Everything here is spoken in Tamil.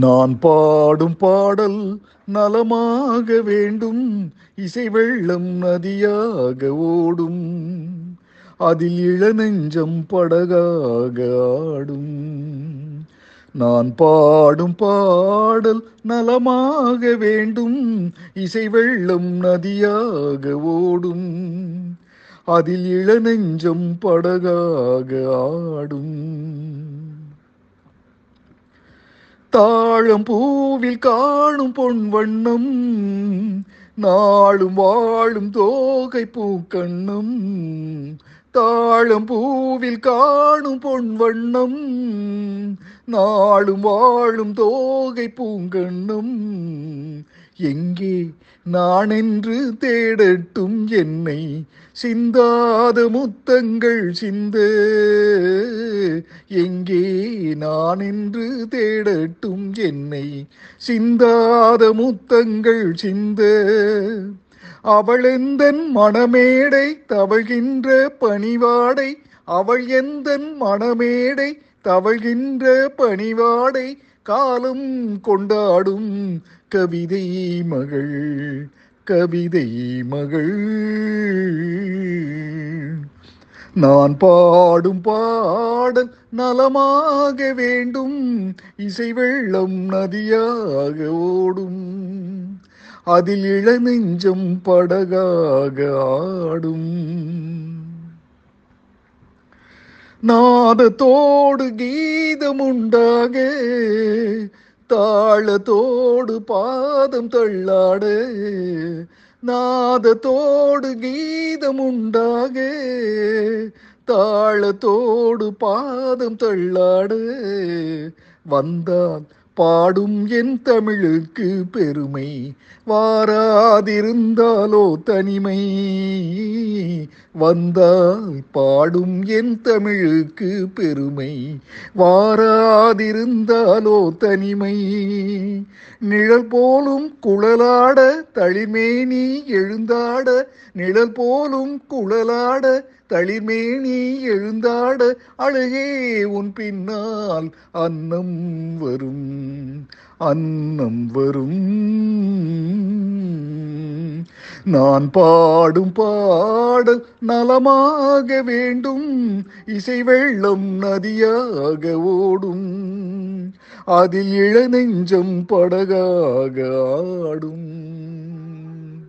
நான் பாடும் பாடல் நலமாக வேண்டும். இசை வெள்ளம் நதியாக ஓடும். அதில் இளநெஞ்சம் படகாக ஆடும். நான் பாடும் பாடல் நலமாக வேண்டும். இசை வெள்ளம் நதியாக ஓடும். அதில் இளநெஞ்சம் படகாக ஆடும். தாழம் பூவில் காணும் பொன் வண்ணம் நாளும் வாழும் தோகை பூக்கண்ணம் தாழம் பூவில் காணும் பொன் வண்ணம் நாளும் வாழும் தோகை பூங்கண்ணம். எங்கே நான் என்று தேடட்டும் என்னை? சிந்தாத முத்தங்கள் சிந்த. எங்கே நான் என்று தேடட்டும் என்னை? சிந்தாத முத்தங்கள் சிந்த. அவளெந்தன் மணமேடை தவழ்கின்ற பணிவாடை? அவள் எந்தன் மணமேடை தவழ்கின்ற பணிவாடை காலம் கொண்டாடும் கவிதை மகள் கவிதை மகள். நான் பாடும் பாடல் நலமாக வேண்டும் இசை வெள்ளம் நதியாக ஓடும். அதில் இளநெஞ்சம் படகாக ஆடும். நாதத்தோடு கீதம் உண்டாக தாளத்தோடு பாதம் தள்ளாட நாதத்தோடு கீதம் உண்டாக தாளத்தோடு பாதம் தள்ளாட வந்தால் பாடும் என் தமிழுக்கு பெருமை வாராதிருந்தாலோ தனிமை. வந்தாய் பாடும் என் தமிழுக்கு பெருமை. வாராதிருந்தாலோ தனிமை. நிழல் போலும் குழலாட தளிர்மேனி எழுந்தாட. நிழல் போலும் குழலாட தளிர்மேனி எழுந்தாட. அழகே உன் பின்னால் அன்னம் வரும் அன்னம் வரும். நான் பாடும் பாடல் நலமாக வேண்டும். இசை வெள்ளம் நதியாக ஓடும். அதில் இளநெஞ்சம் படகாக ஆடும்.